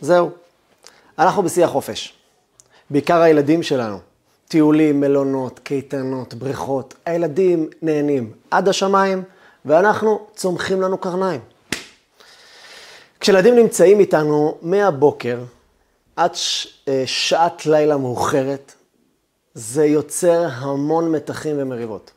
זהו. אנחנו בשיא החופש. בעיקר הילדים שלנו. טיולים, מלונות, קייטנות, בריכות. הילדים נהנים עד השמיים, ואנחנו צומחים לנו קרניים. כשילדים נמצאים איתנו מהבוקר עד ש... אה, שעת לילה מאוחרת, זה יוצר המון מתחים ומריבות.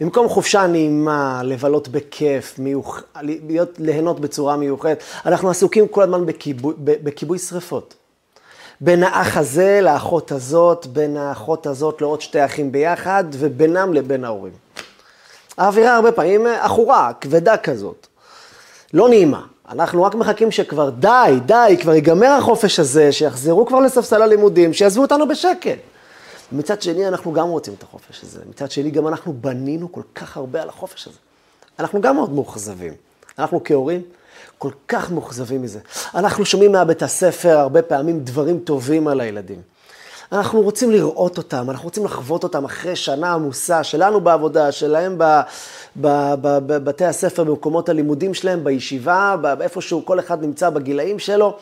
במקום חופשה נעימה, לבלות בכיף, מיוח... להיות, ליהנות בצורה מיוחדת, אנחנו עסוקים כל הזמן בכיבוי, בכיבוי שרפות. בין האח הזה לאחות הזאת, בין האחות הזאת לעוד שתי אחים ביחד, ובינם לבין ההורים. האווירה הרבה פעמים עכורה, כבדה כזאת. לא נעימה. אנחנו רק מחכים שכבר די, די, כבר ייגמר החופש הזה, שיחזרו כבר לספסל הלימודים, שיעזבו אותנו בשקט. מצד שני, אנחנו גם רוצים את החופש הזה. מצד שני, גם אנחנו בנינו כל כך הרבה על החופש הזה. אנחנו גם מאוד מאוכזבים. אנחנו כהורים כל כך מאוכזבים מזה. אנחנו שומעים מהבית הספר הרבה פעמים דברים טובים על הילדים. אנחנו רוצים לראות אותם, אנחנו רוצים לחוות אותם אחרי שנה עמוסה שלנו בעבודה, שלהם בבתי הספר, במקומות הלימודים שלהם, בישיבה, איפשהו כל אחד נמצא בגילאים שלו.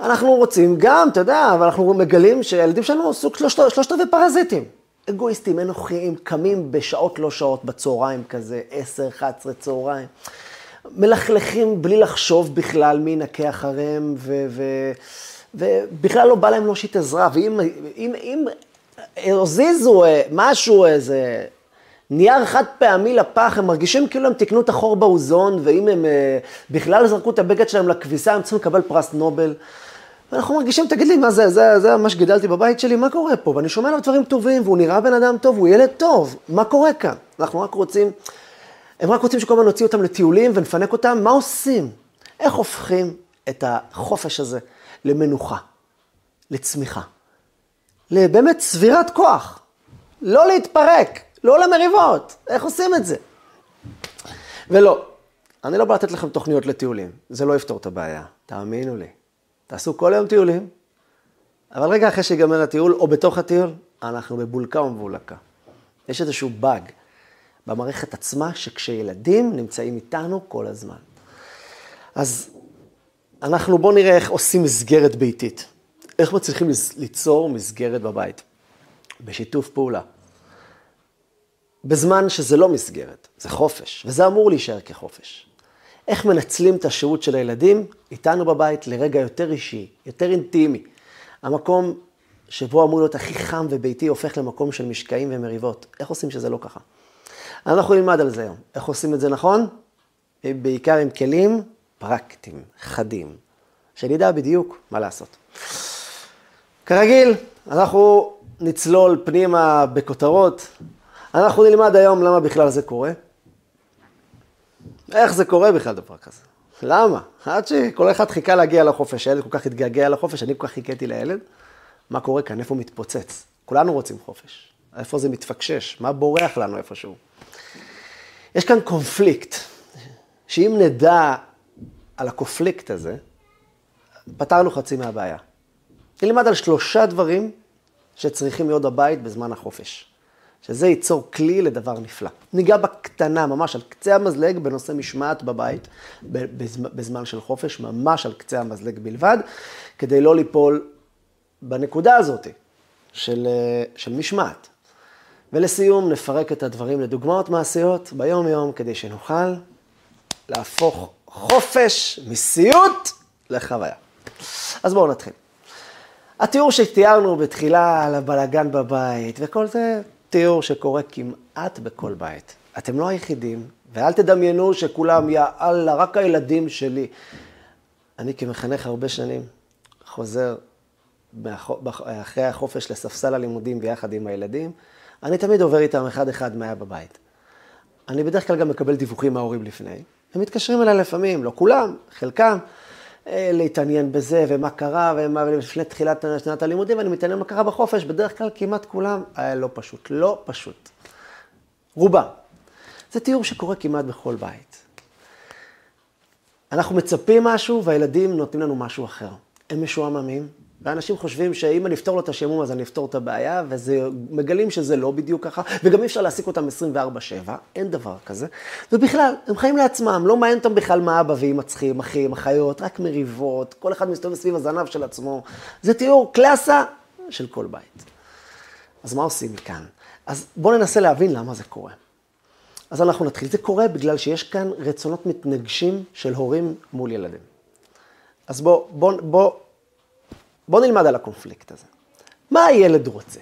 אנחנו רוצים גם, אתה יודע, אבל אנחנו מגלים שהילדים שלנו סוג שלושת, רבעי פרזיטים. אגואיסטים, אנוכיים, קמים בשעות לא שעות בצהריים כזה, 10, 11 צהריים. מלכלכים בלי לחשוב בכלל מי ינקה אחריהם, ו... ו- ובכלל לא בא להם להושיט עזרה, ואם אם, אם הזיזו אה, משהו, איזה נייר חד פעמי לפח, הם מרגישים כאילו הם תיקנו את החור באוזון, ואם הם אה, בכלל זרקו את הבגד שלהם לכביסה, הם צריכים לקבל פרס נובל. ואנחנו מרגישים, תגיד לי, מה זה, זה, זה מה שגידלתי בבית שלי, מה קורה פה? ואני שומע עליו דברים טובים, והוא נראה בן אדם טוב, הוא ילד טוב, מה קורה כאן? אנחנו רק רוצים, הם רק רוצים שכל הזמן נוציא אותם לטיולים ונפנק אותם, מה עושים? איך הופכים את החופש הזה למנוחה, לצמיחה, לבאמת צבירת כוח, לא להתפרק, לא למריבות, איך עושים את זה? ולא, אני לא בא לתת לכם תוכניות לטיולים, זה לא יפתור את הבעיה, תאמינו לי. תעשו כל היום טיולים, אבל רגע אחרי שיגמר הטיול, או בתוך הטיול, אנחנו בבולקה ומבולקה. יש איזשהו באג במערכת עצמה, שכשילדים נמצאים איתנו כל הזמן. אז אנחנו בואו נראה איך עושים מסגרת ביתית. איך מצליחים ליצור מסגרת בבית? בשיתוף פעולה. בזמן שזה לא מסגרת, זה חופש, וזה אמור להישאר כחופש. איך מנצלים את השהות של הילדים איתנו בבית לרגע יותר אישי, יותר אינטימי. המקום שבו אמור להיות הכי חם וביתי הופך למקום של משקעים ומריבות. איך עושים שזה לא ככה? אנחנו נלמד על זה היום. איך עושים את זה נכון? בעיקר עם כלים פרקטיים, חדים, שנדע בדיוק מה לעשות. כרגיל, אנחנו נצלול פנימה בכותרות. אנחנו נלמד היום למה בכלל זה קורה. איך זה קורה בכלל דבר כזה? למה? עד שכל אחד חיכה להגיע לחופש, הילד כל כך התגעגע לחופש, אני כל כך חיכיתי לילד. מה קורה כאן? איפה מתפוצץ? כולנו רוצים חופש. איפה זה מתפקשש? מה בורח לנו איפשהו? יש כאן קונפליקט, שאם נדע על הקונפליקט הזה, פתרנו חצי מהבעיה. נלמד על שלושה דברים שצריכים להיות בבית בזמן החופש. שזה ייצור כלי לדבר נפלא. ניגע בקטנה, ממש על קצה המזלג, בנושא משמעת בבית, בזמן של חופש, ממש על קצה המזלג בלבד, כדי לא ליפול בנקודה הזאת של, של משמעת. ולסיום, נפרק את הדברים לדוגמאות מעשיות ביום-יום, כדי שנוכל להפוך חופש מסיוט לחוויה. אז בואו נתחיל. התיאור שתיארנו בתחילה על הבלגן בבית וכל זה, תיאור שקורה כמעט בכל בית. אתם לא היחידים, ואל תדמיינו שכולם, יא אללה, רק הילדים שלי. אני כמחנך הרבה שנים חוזר אחרי החופש לספסל הלימודים ביחד עם הילדים, אני תמיד עובר איתם אחד-אחד מה היה בבית. אני בדרך כלל גם מקבל דיווחים מההורים לפני. הם מתקשרים אליי לפעמים, לא כולם, חלקם, להתעניין בזה, ומה קרה, ומה לפני תחילת שנת הלימודים, ואני מתעניין מה קרה בחופש, בדרך כלל כמעט כולם היה לא פשוט, לא פשוט. רובם. זה תיאור שקורה כמעט בכל בית. אנחנו מצפים משהו, והילדים נותנים לנו משהו אחר. הם משועממים, ואנשים חושבים שאם אני אפתור לו את השעמום אז אני אפתור את הבעיה, ומגלים שזה לא בדיוק ככה, וגם אי אפשר להעסיק אותם 24-7, אין דבר כזה. ובכלל, הם חיים לעצמם, לא מעניין אותם בכלל מה אבא ואמא צריכים, אחים, אחיות, רק מריבות, כל אחד מסתובב סביב הזנב של עצמו. זה תיאור קלאסה של כל בית. אז מה עושים מכאן? אז בואו ננסה להבין למה זה קורה. אז אנחנו נתחיל. זה קורה בגלל שיש כאן רצונות מתנגשים של הורים מול ילדים. אז בואו בוא, בוא, בוא נלמד על הקונפליקט הזה. מה הילד רוצה?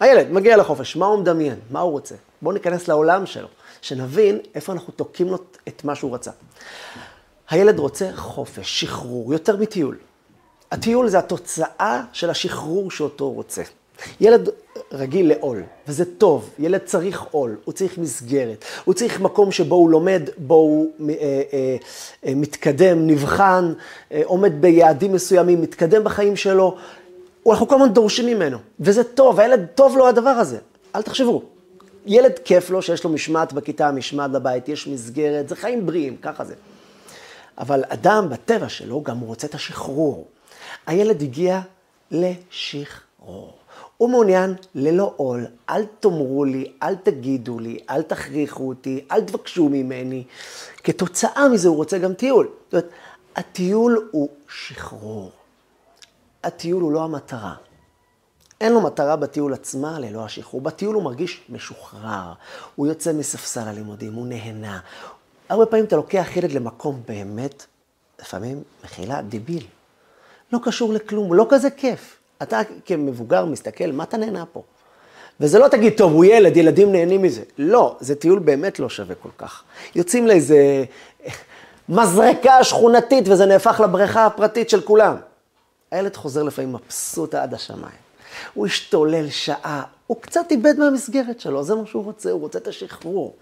הילד מגיע לחופש, מה הוא מדמיין? מה הוא רוצה? בואו ניכנס לעולם שלו, שנבין איפה אנחנו תוקעים לו את מה שהוא רצה. הילד רוצה חופש, שחרור, יותר מטיול. הטיול זה התוצאה של השחרור שאותו רוצה. ילד רגיל לעול, וזה טוב, ילד צריך עול, הוא צריך מסגרת, הוא צריך מקום שבו הוא לומד, בו הוא אה, אה, אה, מתקדם, נבחן, אה, עומד ביעדים מסוימים, מתקדם בחיים שלו, אנחנו כל הזמן דורשים ממנו, וזה טוב, הילד טוב לו הדבר הזה, אל תחשבו. ילד כיף לו שיש לו משמעת בכיתה, משמעת בבית, יש מסגרת, זה חיים בריאים, ככה זה. אבל אדם בטבע שלו גם רוצה את השחרור. הילד הגיע לשחרור. הוא מעוניין ללא עול, אל תאמרו לי, אל תגידו לי, אל תכריחו אותי, אל תבקשו ממני. כתוצאה מזה הוא רוצה גם טיול. זאת אומרת, הטיול הוא שחרור. הטיול הוא לא המטרה. אין לו מטרה בטיול עצמה ללא השחרור. בטיול הוא מרגיש משוחרר, הוא יוצא מספסל הלימודים, הוא נהנה. הרבה פעמים אתה לוקח ילד למקום באמת, לפעמים, מחילה, דיביל. לא קשור לכלום, לא כזה כיף. אתה כמבוגר מסתכל, מה אתה נהנה פה? וזה לא תגיד, טוב, הוא ילד, ילדים נהנים מזה. לא, זה טיול באמת לא שווה כל כך. יוצאים לאיזה מזרקה שכונתית וזה נהפך לבריכה הפרטית של כולם. הילד חוזר לפעמים מבסוט עד השמיים. הוא השתולל שעה, הוא קצת איבד מהמסגרת שלו, זה מה שהוא רוצה, הוא רוצה את השחרור.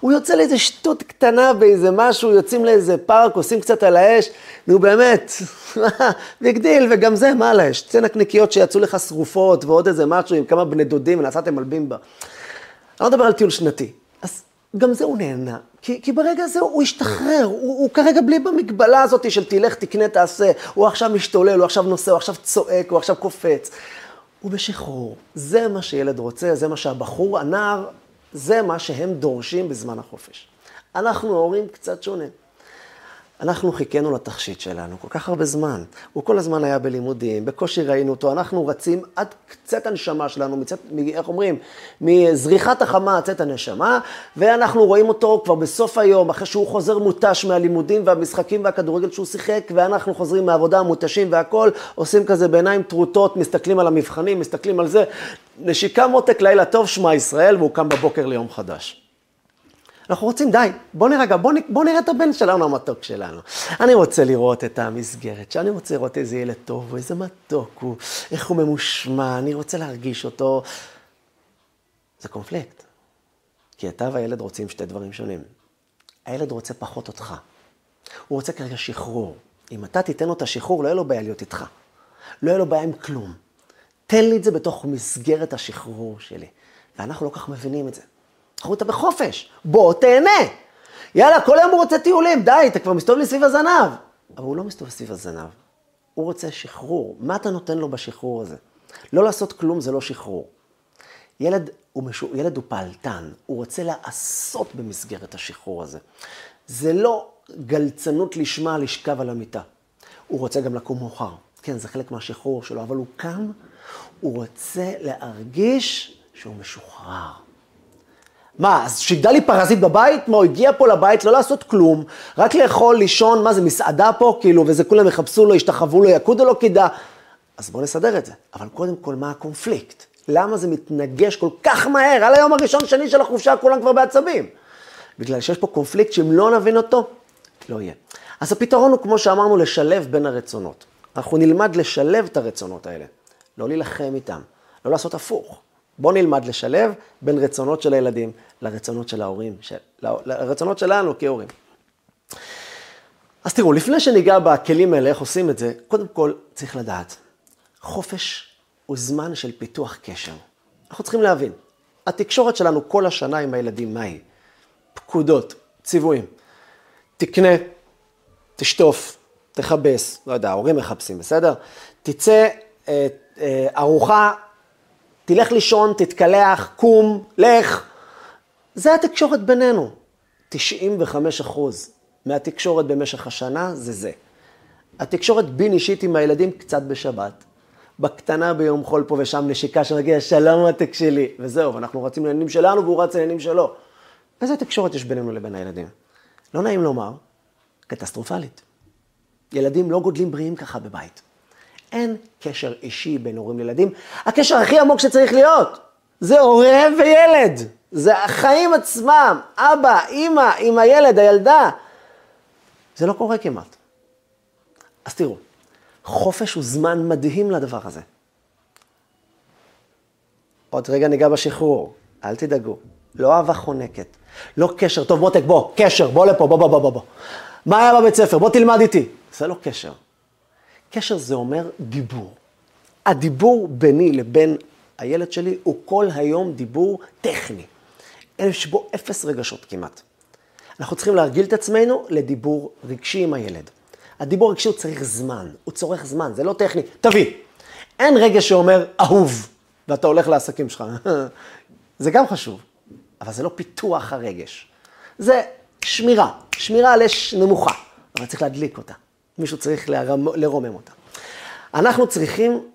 הוא יוצא לאיזה שטות קטנה באיזה משהו, יוצאים לאיזה פארק, עושים קצת על האש, נו באמת, big deal, וגם זה, מה על האש? צא נקניקיות שיצאו לך שרופות ועוד איזה משהו עם כמה בני דודים ונסעתם על בימבה. אני לא מדבר על טיול שנתי. אז גם זה הוא נהנה, כי, כי ברגע הזה הוא השתחרר, הוא, הוא כרגע בלי במגבלה הזאת של תלך, תקנה, תעשה, הוא עכשיו משתולל, הוא עכשיו נוסע, הוא עכשיו צועק, הוא עכשיו קופץ. הוא בשחרור. זה מה שילד רוצה, זה מה שהבחור, הנער, זה מה שהם דורשים בזמן החופש. אנחנו ההורים קצת שונים. אנחנו חיכינו לתכשיט שלנו כל כך הרבה זמן. הוא כל הזמן היה בלימודים, בקושי ראינו אותו, אנחנו רצים עד קצת הנשמה שלנו, מצאת, איך אומרים, מזריחת החמה עד קצת הנשמה, ואנחנו רואים אותו כבר בסוף היום, אחרי שהוא חוזר מותש מהלימודים והמשחקים והכדורגל שהוא שיחק, ואנחנו חוזרים מהעבודה מותשים והכול, עושים כזה בעיניים טרוטות, מסתכלים על המבחנים, מסתכלים על זה, נשיקה מותק, לילה טוב, שמע ישראל, והוא קם בבוקר ליום חדש. אנחנו רוצים, די, בוא נרגע, בוא, בוא נראה את הבן שלנו המתוק שלנו. אני רוצה לראות את המסגרת, שאני רוצה לראות איזה ילד טוב, איזה מתוק הוא, איך הוא ממושמע, אני רוצה להרגיש אותו. זה קונפליקט. כי אתה והילד רוצים שתי דברים שונים. הילד רוצה פחות אותך. הוא רוצה כרגע שחרור. אם אתה תיתן לו את השחרור, לא יהיה לו בעיה להיות איתך. לא יהיה לו בעיה עם כלום. תן לי את זה בתוך מסגרת השחרור שלי. ואנחנו לא כך מבינים את זה. אנחנו אתה בחופש, בוא תהנה. יאללה, כל היום הוא רוצה טיולים, די, אתה כבר מסתובב לי סביב הזנב. אבל הוא לא מסתובב סביב הזנב, הוא רוצה שחרור. מה אתה נותן לו בשחרור הזה? לא לעשות כלום זה לא שחרור. ילד הוא, משו... ילד הוא פעלתן, הוא רוצה לעשות במסגרת השחרור הזה. זה לא בטלנות לשמה לשכב על המיטה. הוא רוצה גם לקום מאוחר. כן, זה חלק מהשחרור שלו, אבל הוא קם, הוא רוצה להרגיש שהוא משוחרר. מה, אז שיגדל לי פרזיט בבית? מה, הוא הגיע פה לבית לא לעשות כלום, רק לאכול, לישון, מה זה, מסעדה פה, כאילו, וזה כולם יחפשו לו, ישתחוו לו, יקודו לו קידה. אז בואו נסדר את זה. אבל קודם כל, מה הקונפליקט? למה זה מתנגש כל כך מהר? על היום הראשון, שני של החופשה, כולם כבר בעצבים. בגלל שיש פה קונפליקט שאם לא נבין אותו, לא יהיה. אז הפתרון הוא, כמו שאמרנו, לשלב בין הרצונות. אנחנו נלמד לשלב את הרצונות האלה, לא להילחם איתם, לא לעשות הפוך. בואו נלמד לשלב בין רצונות של הילדים לרצונות של ההורים, של, לרצונות שלנו כהורים. אז תראו, לפני שניגע בכלים האלה, איך עושים את זה, קודם כל צריך לדעת, חופש הוא זמן של פיתוח קשר. אנחנו צריכים להבין, התקשורת שלנו כל השנה עם הילדים, מהי? פקודות, ציוויים. תקנה, תשטוף, תכבס, לא יודע, ההורים מחפשים, בסדר? תצא אה, אה, ארוחה, תלך לישון, תתקלח, קום, לך. זה התקשורת בינינו. 95 אחוז מהתקשורת במשך השנה זה זה. התקשורת בין אישית עם הילדים קצת בשבת. בקטנה ביום חול פה ושם נשיקה שמגיע, שלום עתק שלי, וזהו, ואנחנו רצים לעניינים שלנו והוא רץ לעניינים שלו. איזה תקשורת יש בינינו לבין הילדים? לא נעים לומר, קטסטרופלית. ילדים לא גודלים בריאים ככה בבית. אין קשר אישי בין הורים לילדים. הקשר הכי עמוק שצריך להיות, זה הורה וילד. זה החיים עצמם, אבא, אימא, עם הילד, הילדה. זה לא קורה כמעט. אז תראו, חופש הוא זמן מדהים לדבר הזה. עוד רגע ניגע בשחרור, אל תדאגו. לא אהבה חונקת, לא קשר, טוב מותק בוא, קשר, בוא לפה, בוא בוא בוא בוא. מה היה בבית ספר? בוא תלמד איתי. זה לא קשר. קשר זה אומר דיבור. הדיבור ביני לבין הילד שלי הוא כל היום דיבור טכני. יש בו אפס רגשות כמעט. אנחנו צריכים להרגיל את עצמנו לדיבור רגשי עם הילד. הדיבור הרגשי הוא צריך זמן, הוא צורך זמן, זה לא טכני. תביא. אין רגע שאומר אהוב, ואתה הולך לעסקים שלך. זה גם חשוב, אבל זה לא פיתוח הרגש. זה שמירה, שמירה על אש נמוכה, אבל צריך להדליק אותה. מישהו צריך לרמ... לרומם אותה. אנחנו צריכים,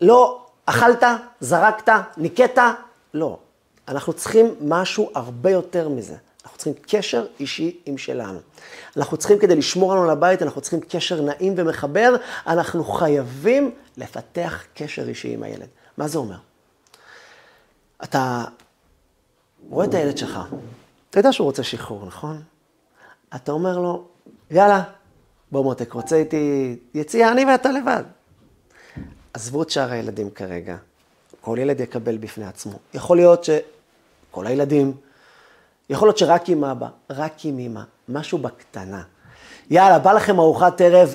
לא אכלת, זרקת, ניקית, לא. אנחנו צריכים משהו הרבה יותר מזה. אנחנו צריכים קשר אישי עם שלנו. אנחנו צריכים, כדי לשמור לנו על הבית, אנחנו צריכים קשר נעים ומחבר, אנחנו חייבים לפתח קשר אישי עם הילד. מה זה אומר? אתה רואה את הילד שלך, אתה יודע שהוא רוצה שחרור, נכון? אתה אומר לו, יאללה, בוא מותק, רוצה איתי יציאה, אני ואתה לבד. עזבו את שאר הילדים כרגע, כל ילד יקבל בפני עצמו. יכול להיות שכל הילדים, יכול להיות שרק עם אבא, רק עם אמא, משהו בקטנה. יאללה, בא לכם ארוחת ערב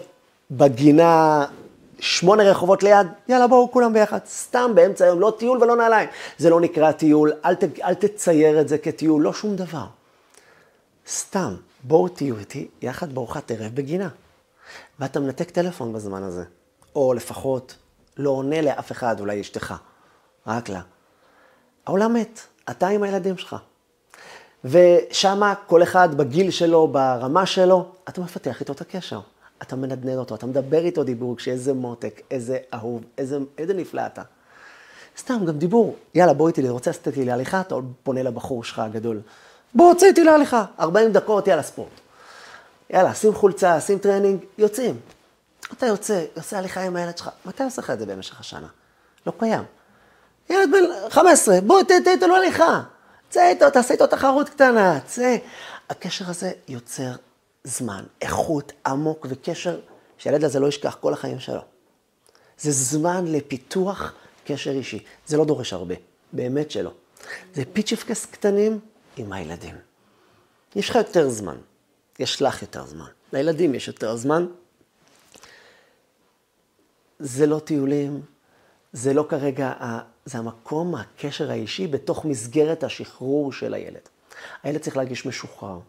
בגינה שמונה רחובות ליד, יאללה בואו כולם ביחד, סתם באמצע היום, לא טיול ולא נעליים. זה לא נקרא טיול, אל, ת, אל תצייר את זה כטיול, לא שום דבר. סתם, בואו תהיו איתי יחד בארוחת ערב בגינה. ואתה מנתק טלפון בזמן הזה, או לפחות לא עונה לאף אחד, אולי אשתך, רק לה. העולם מת, אתה עם הילדים שלך. ושמה כל אחד בגיל שלו, ברמה שלו, אתה מפתח איתו את הקשר. אתה מנדנד אותו, אתה מדבר איתו דיבור, שאיזה מותק, איזה אהוב, איזה, איזה נפלא אתה. סתם, גם דיבור. יאללה, בוא איתי, רוצה לצאת איתי להליכה, אתה פונה לבחור שלך הגדול. בוא, צא איתי להליכה, 40 דקות, יאללה, ספורט. יאללה, שים חולצה, שים טרנינג, יוצאים. אתה יוצא, יוצא הליכה עם הילד שלך, מתי עושה לך את זה במשך השנה? לא קיים. ילד בן 15, בוא, תהיה איתו לא הליכה. צא איתו, תעשה איתו תחרות קטנה, צא. הקשר הזה יוצר זמן, איכות, עמוק וקשר שהילד הזה לא ישכח כל החיים שלו. זה זמן לפיתוח קשר אישי. זה לא דורש הרבה, באמת שלא. זה פיצ'פקס קטנים עם הילדים. יש לך יותר זמן, יש לך יותר זמן. לילדים יש יותר זמן. זה לא טיולים, זה לא כרגע, זה המקום, הקשר האישי בתוך מסגרת השחרור של הילד. הילד צריך להרגיש משוחרר.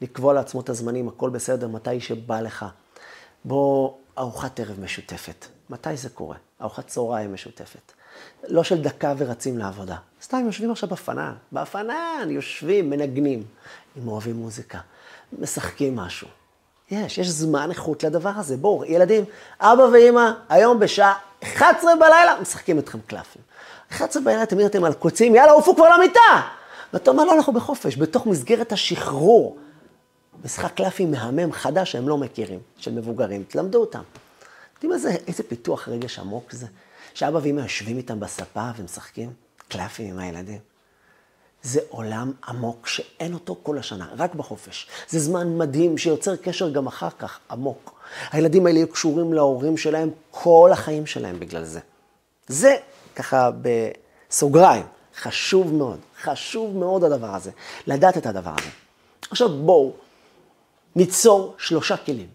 לקבוע לעצמו את הזמנים, הכל בסדר, מתי שבא לך. בוא, ארוחת ערב משותפת. מתי זה קורה? ארוחת צהריים משותפת. לא של דקה ורצים לעבודה. סתם יושבים עכשיו בפנן, בפנן יושבים, מנגנים. אם אוהבים מוזיקה, משחקים משהו. יש, יש זמן איכות לדבר הזה. בואו, ילדים, אבא ואימא, היום בשעה 11 בלילה, משחקים אתכם קלפים. 11 בלילה אתם נראיתם על קוצים, יאללה, עופו כבר למיטה! ואתה אומר, לא, אנחנו בחופש, בתוך מסגרת השחרור. משחק קלפים מהמם חדש שהם לא מכירים, של מבוגרים, תלמדו אותם. יודעים איזה, איזה פיתוח רגש עמוק זה? שאבא ואמא יושבים איתם בספה ומשחקים קלפים עם הילדים. זה עולם עמוק שאין אותו כל השנה, רק בחופש. זה זמן מדהים שיוצר קשר גם אחר כך, עמוק. הילדים האלה יהיו קשורים להורים שלהם כל החיים שלהם בגלל זה. זה ככה בסוגריים, חשוב מאוד, חשוב מאוד הדבר הזה, לדעת את הדבר הזה. עכשיו בואו, ניצור שלושה כלים.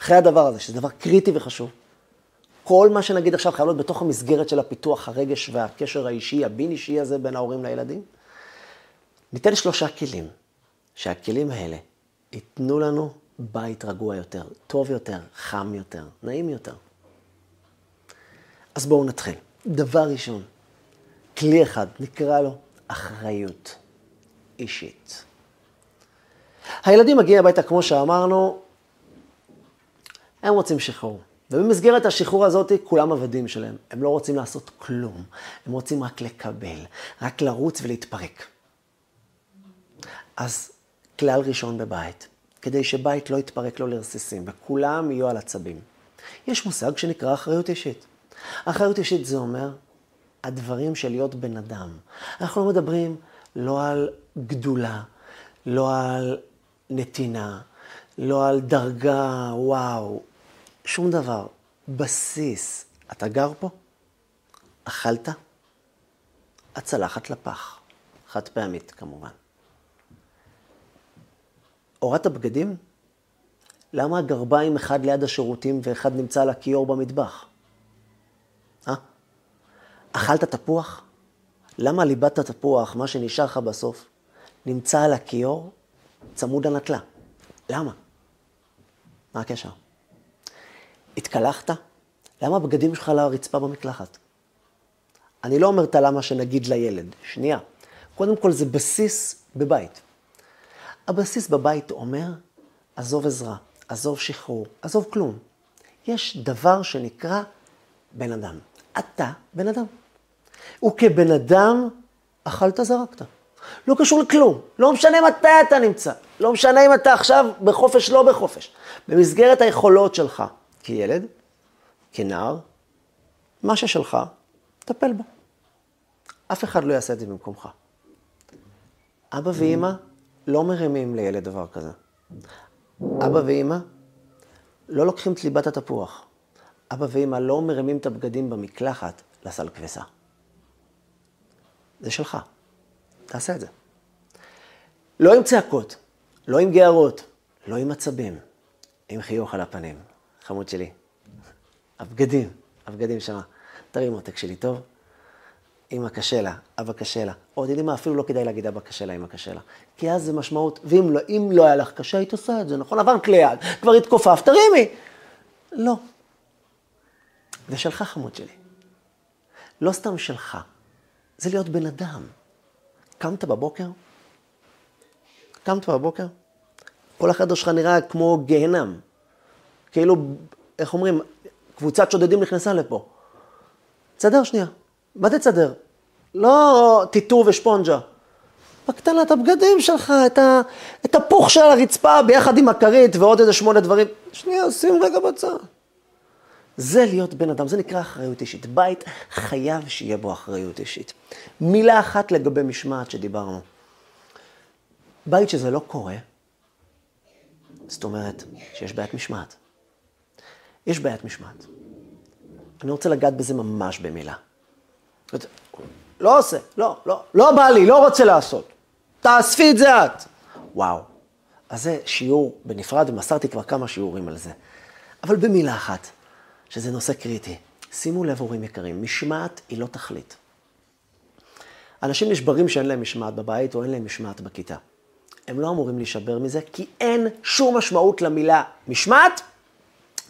אחרי הדבר הזה, שזה דבר קריטי וחשוב. כל מה שנגיד עכשיו חייב להיות בתוך המסגרת של הפיתוח הרגש והקשר האישי, הבין אישי הזה בין ההורים לילדים. ניתן שלושה כלים, שהכלים האלה ייתנו לנו בית רגוע יותר, טוב יותר, חם יותר, נעים יותר. אז בואו נתחיל. דבר ראשון, כלי אחד, נקרא לו אחריות אישית. הילדים מגיעים הביתה, כמו שאמרנו, הם רוצים שחרור. ובמסגרת השחרור הזאת, כולם עבדים שלהם. הם לא רוצים לעשות כלום, הם רוצים רק לקבל, רק לרוץ ולהתפרק. אז כלל ראשון בבית, כדי שבית לא יתפרק לו לרסיסים, וכולם יהיו על עצבים. יש מושג שנקרא אחריות אישית. אחריות אישית זה אומר הדברים של להיות בן אדם. אנחנו לא מדברים לא על גדולה, לא על נתינה, לא על דרגה, וואו, שום דבר. בסיס. אתה גר פה? אכלת? הצלחת לפח. חד פעמית, כמובן. הורדת בגדים? למה הגרביים אחד ליד השירותים ואחד נמצא על הכיור במטבח? אה? אכלת תפוח? למה ליבת התפוח, מה שנשאר לך בסוף, נמצא על הכיור צמוד הנטלה? למה? מה הקשר? התקלחת? למה הבגדים שלך על הרצפה במקלחת? אני לא אומר את הלמה שנגיד לילד, שנייה. קודם כל זה בסיס בבית. הבסיס בבית אומר, עזוב עזרה, עזוב שחרור, עזוב כלום. יש דבר שנקרא בן אדם. אתה בן אדם. וכבן אדם, אכלת זרקת. לא קשור לכלום. לא משנה מתי אתה נמצא. לא משנה אם אתה עכשיו בחופש, לא בחופש. במסגרת היכולות שלך, כילד, כנער, מה ששלך, טפל בו. אף אחד לא יעשה את זה במקומך. אבא ואימא לא מרימים לילד דבר כזה. אבא ואימא לא לוקחים את ליבת התפוח. אבא ואימא לא מרימים את הבגדים במקלחת לסל כביסה. זה שלך, תעשה את זה. לא עם צעקות, לא עם גערות, לא עם עצבים, עם חיוך על הפנים. חמוד שלי, הבגדים, הבגדים שמה. תרים עותק שלי, טוב? אמא קשה לה, אבא קשה לה. או, אתם יודעים מה, אפילו לא כדאי להגיד אבא קשה לה, אמא קשה לה. כי אז זה משמעות, ואם לא, לא היה לך קשה, היית עושה את זה, נכון? עבר כלי יד, כבר התכופף, תרימי. לא. זה שלך, חמוד שלי. לא סתם שלך, זה להיות בן אדם. קמת בבוקר? קמת בבוקר? כל החדר שלך נראה כמו גיהנם. כאילו, איך אומרים, קבוצת שודדים נכנסה לפה. תסדר שנייה. מה תסדר? לא טיטור ושפונג'ה. בקטנה את הבגדים שלך, את, ה, את הפוך של הרצפה ביחד עם הכרית ועוד איזה שמונה דברים. שנייה, שים רגע בצד. זה להיות בן אדם, זה נקרא אחריות אישית. בית חייב שיהיה בו אחריות אישית. מילה אחת לגבי משמעת שדיברנו. בית שזה לא קורה, זאת אומרת שיש בעיית משמעת. יש בעיית משמעת. אני רוצה לגעת בזה ממש במילה. לא עושה, לא, לא, לא בא לי, לא רוצה לעשות. תאספי את זה את. וואו. אז זה שיעור בנפרד, ומסרתי כבר כמה שיעורים על זה. אבל במילה אחת, שזה נושא קריטי. שימו לב, הורים יקרים, משמעת היא לא תכלית. אנשים נשברים שאין להם משמעת בבית או אין להם משמעת בכיתה. הם לא אמורים להישבר מזה, כי אין שום משמעות למילה משמעת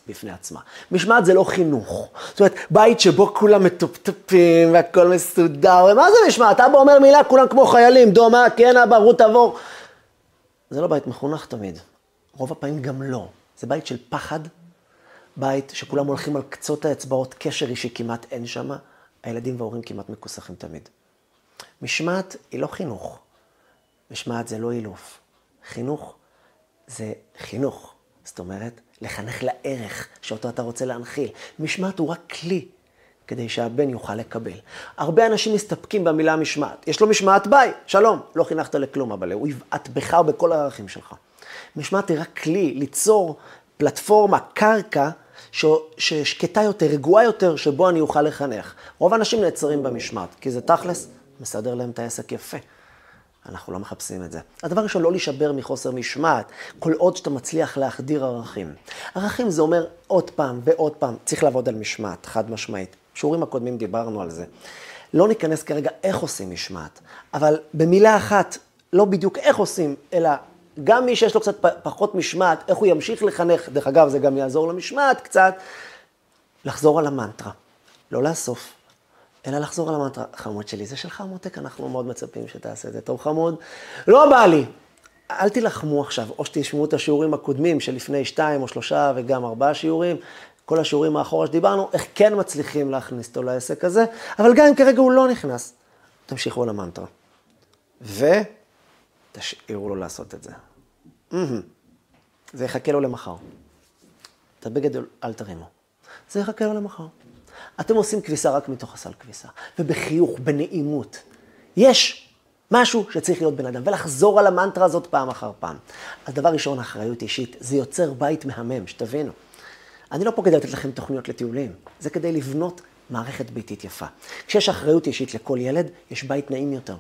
בפני עצמה. משמעת זה לא חינוך. זאת אומרת, בית שבו כולם מטופטופים והכל מסודר, מה זה משמעת? אבא אומר מילה, כולם כמו חיילים, דומה, כן אבא, רות תעבור. זה לא בית מחונך תמיד. רוב הפעמים גם לא. זה בית של פחד, בית שכולם הולכים על קצות האצבעות, קשר אישי כמעט אין שם, הילדים וההורים כמעט מכוסחים תמיד. משמעת היא לא חינוך. משמעת זה לא אילוף. חינוך זה חינוך. זאת אומרת, לחנך לערך שאותו אתה רוצה להנחיל. משמעת הוא רק כלי כדי שהבן יוכל לקבל. הרבה אנשים מסתפקים במילה משמעת. יש לו משמעת ביי, שלום, לא חינכת לכלום, אבל הוא יבעט בך ובכל הערכים שלך. משמעת היא רק כלי ליצור פלטפורמה, קרקע, ששקטה יותר, רגועה יותר, שבו אני אוכל לחנך. רוב האנשים נעצרים במשמעת, כי זה תכלס, מסדר להם את העסק יפה. אנחנו לא מחפשים את זה. הדבר ראשון, לא להישבר מחוסר משמעת, כל עוד שאתה מצליח להחדיר ערכים. ערכים זה אומר עוד פעם ועוד פעם, צריך לעבוד על משמעת, חד משמעית. בשיעורים הקודמים דיברנו על זה. לא ניכנס כרגע איך עושים משמעת, אבל במילה אחת, לא בדיוק איך עושים, אלא גם מי שיש לו קצת פחות משמעת, איך הוא ימשיך לחנך, דרך אגב, זה גם יעזור למשמעת קצת, לחזור על המנטרה. לא לאסוף, אלא לחזור על המנטרה. חמוד שלי, זה שלך מותק, אנחנו מאוד מצפים שתעשה את זה. טוב חמוד? לא בא לי. אל תילחמו עכשיו, או שתשמעו את השיעורים הקודמים של לפני שתיים או שלושה וגם ארבעה שיעורים, כל השיעורים מאחורה שדיברנו, איך כן מצליחים להכניס אותו לעסק הזה, אבל גם אם כרגע הוא לא נכנס, תמשיכו על המנטרה. ותשאירו לו לעשות את זה. זה יחכה לו למחר. את הבגד אל תרימו. זה יחכה לו למחר. אתם עושים כביסה רק מתוך הסל כביסה, ובחיוך, בנעימות. יש משהו שצריך להיות בן אדם, ולחזור על המנטרה הזאת פעם אחר פעם. אז דבר ראשון, אחריות אישית, זה יוצר בית מהמם, שתבינו. אני לא פה כדי לתת לכם תוכניות לטיולים, זה כדי לבנות מערכת ביתית יפה. כשיש אחריות אישית לכל ילד, יש בית נעים יותר.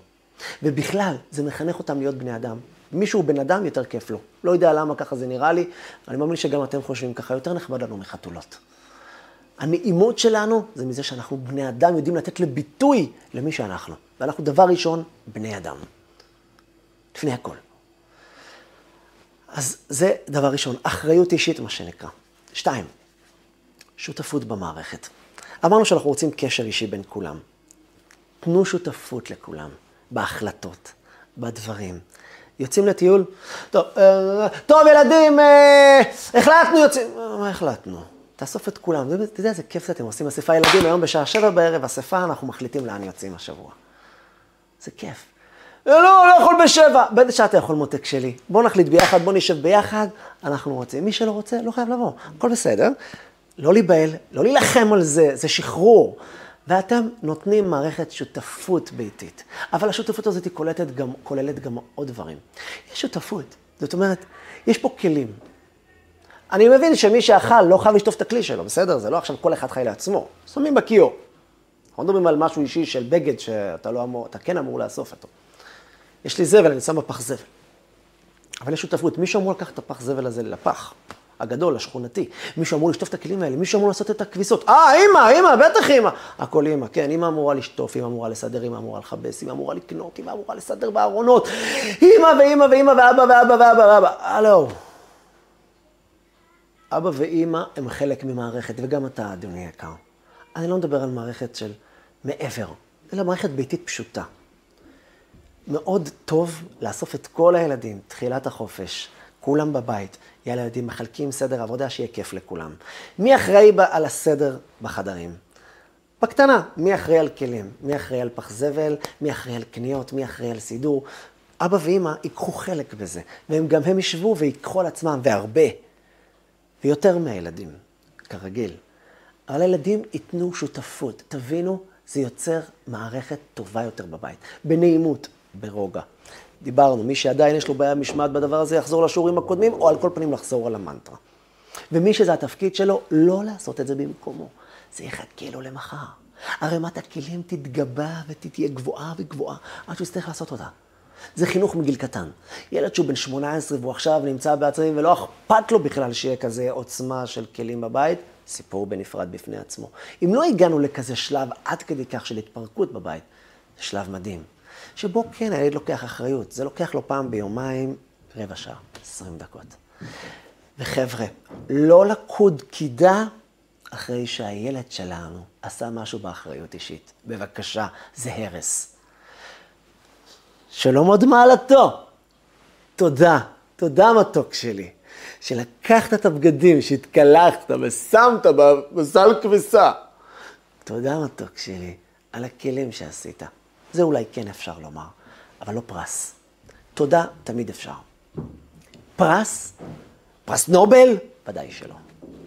ובכלל, זה מחנך אותם להיות בני אדם. מישהו בן אדם, יותר כיף לו. לא יודע למה ככה זה נראה לי, אני מאמין שגם אתם חושבים ככה, יותר נכבד לנו מחתולות. הנעימות שלנו זה מזה שאנחנו בני אדם, יודעים לתת לביטוי למי שאנחנו. ואנחנו דבר ראשון, בני אדם. לפני הכל. אז זה דבר ראשון, אחריות אישית, מה שנקרא. שתיים, שותפות במערכת. אמרנו שאנחנו רוצים קשר אישי בין כולם. תנו שותפות לכולם, בהחלטות, בדברים. יוצאים לטיול? טוב, אה, טוב ילדים, אה, החלטנו יוצאים. מה החלטנו? תאסוף את כולם. אתה יודע איזה כיף שאתם עושים אספה ילדים היום בשעה שבע בערב, אספה, אנחנו מחליטים לאן יוצאים השבוע. זה כיף. לא, לא יכול בשבע. באיזה שעה אתה יכול מותק שלי? בוא נחליט ביחד, בוא נשב ביחד, אנחנו רוצים. מי שלא רוצה, לא חייב לבוא, הכל בסדר. לא להיבהל, לא להילחם על זה, זה שחרור. ואתם נותנים מערכת שותפות ביתית. אבל השותפות הזאת כוללת גם, כוללת גם עוד דברים. יש שותפות, זאת אומרת, יש פה כלים. אני מבין שמי שאכל לא חייב לשטוף את הכלי שלו, בסדר? זה לא עכשיו כל אחד חי לעצמו. שמים בכיור. אנחנו לא מדברים על משהו אישי של בגד שאתה לא אמור, אתה כן אמור לאסוף אותו. יש לי זבל, אני שם בפח זבל. אבל יש שותפות, מישהו אמור לקחת את הפח זבל הזה לפח. הגדול, השכונתי. מישהו אמור לשטוף את הכלים האלה, מישהו אמור לעשות את הכביסות. אה, אימא, אימא, בטח אימא. הכל אימא, כן, אימא אמורה לשטוף, אימא אמורה לסדר, אימא אמורה לכבס, אימא אמורה לקנות, אימא אמורה לסדר בארונות. אימא ואימא ואימא ואבא ואבא ואבא ואבא. הלו. אבא ואימא הם חלק ממערכת, וגם אתה, אדוני יקר. אני לא מדבר על מערכת של מעבר, אלא מערכת ביתית פשוטה. מאוד טוב לאסוף את כל הילדים, תחילת החופש, כולם בבית, יאללה ילדים, מחלקים סדר עבודה, שיהיה כיף לכולם. מי אחראי על הסדר בחדרים? בקטנה, מי אחראי על כלים? מי אחראי על פח זבל? מי אחראי על קניות? מי אחראי על סידור? אבא ואימא ייקחו חלק בזה, והם גם הם ישבו ויקחו על עצמם, והרבה, ויותר מהילדים, כרגיל. אבל הילדים ייתנו שותפות, תבינו, זה יוצר מערכת טובה יותר בבית, בנעימות, ברוגע. דיברנו, מי שעדיין יש לו בעיה משמעת בדבר הזה, יחזור לשיעורים הקודמים, או על כל פנים לחזור על המנטרה. ומי שזה התפקיד שלו, לא לעשות את זה במקומו. זה יחכה לו למחר. ערימת הכלים תתגבה ותהיה גבוהה וגבוהה, עד שהוא יצטרך לעשות אותה. זה חינוך מגיל קטן. ילד שהוא בן 18 והוא עכשיו נמצא בעצמים ולא אכפת לו בכלל שיהיה כזה עוצמה של כלים בבית, סיפור בנפרד בפני עצמו. אם לא הגענו לכזה שלב עד כדי כך של התפרקות בבית, זה שלב מדהים. שבו כן הילד לוקח אחריות. זה לוקח לו פעם ביומיים, רבע שעה, עשרים דקות. וחבר'ה, לא לקוד קידה אחרי שהילד שלנו עשה משהו באחריות אישית. בבקשה, זה הרס. שלום עוד מעלתו. תודה, תודה מתוק שלי, שלקחת את הבגדים, שהתקלחת ושמת בסל כביסה. תודה מתוק שלי על הכלים שעשית. זה אולי כן אפשר לומר, אבל לא פרס. תודה תמיד אפשר. פרס? פרס נובל? ודאי שלא.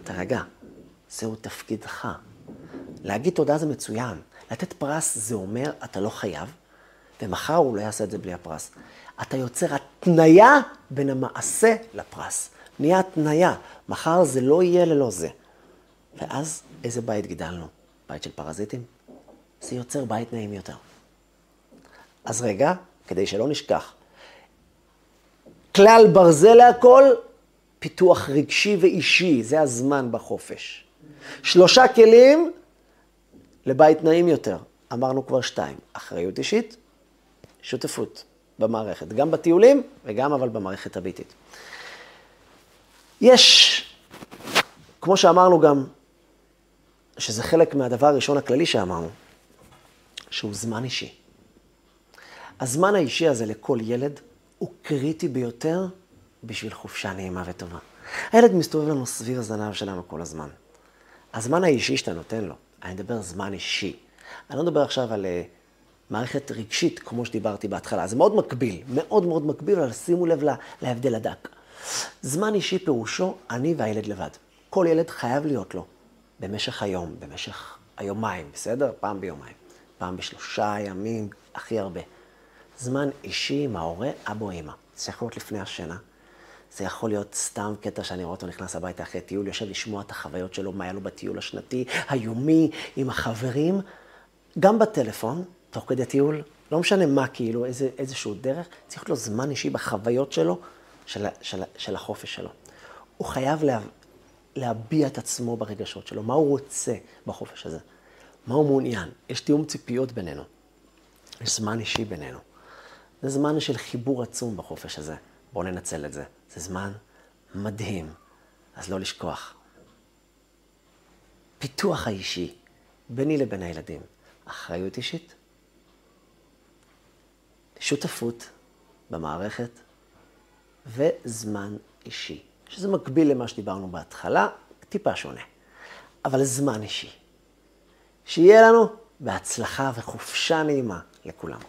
תרגע, זהו תפקידך. להגיד תודה זה מצוין. לתת פרס זה אומר, אתה לא חייב, ומחר הוא לא יעשה את זה בלי הפרס. אתה יוצר התניה בין המעשה לפרס. נהיה התניה. מחר זה לא יהיה ללא זה. ואז איזה בית גידלנו? בית של פרזיטים? זה יוצר בית נעים יותר. אז רגע, כדי שלא נשכח. כלל ברזל להכל, פיתוח רגשי ואישי, זה הזמן בחופש. שלושה כלים לבית נעים יותר. אמרנו כבר שתיים, אחריות אישית, שותפות במערכת, גם בטיולים וגם אבל במערכת הביתית. יש, כמו שאמרנו גם, שזה חלק מהדבר הראשון הכללי שאמרנו, שהוא זמן אישי. הזמן האישי הזה לכל ילד הוא קריטי ביותר בשביל חופשה נעימה וטובה. הילד מסתובב לנו סביב הזנב שלנו כל הזמן. הזמן האישי שאתה נותן לו, אני מדבר זמן אישי. אני לא מדבר עכשיו על uh, מערכת רגשית, כמו שדיברתי בהתחלה. זה מאוד מקביל, מאוד מאוד מקביל, אבל שימו לב לה, להבדל הדק. זמן אישי פירושו אני והילד לבד. כל ילד חייב להיות לו במשך היום, במשך היומיים, בסדר? פעם ביומיים. פעם בשלושה ימים, הכי הרבה. זמן אישי עם ההורה, אבא או אמא. זה יכול להיות לפני השינה. זה יכול להיות סתם קטע שאני רואה אותו נכנס הביתה אחרי טיול, יושב לשמוע את החוויות שלו, מה היה לו בטיול השנתי, היומי, עם החברים. גם בטלפון, תוך כדי טיול, לא משנה מה, כאילו, איזה, איזשהו דרך, צריך להיות לו זמן אישי בחוויות שלו, של, של, של החופש שלו. הוא חייב לה, להביע את עצמו ברגשות שלו, מה הוא רוצה בחופש הזה, מה הוא מעוניין. יש תיאום ציפיות בינינו, יש זמן אישי בינינו. זה זמן של חיבור עצום בחופש הזה. בואו ננצל את זה. זה זמן מדהים, אז לא לשכוח. פיתוח האישי ביני לבין הילדים, אחריות אישית, שותפות במערכת וזמן אישי, שזה מקביל למה שדיברנו בהתחלה, טיפה שונה, אבל זמן אישי. שיהיה לנו בהצלחה וחופשה נעימה לכולם.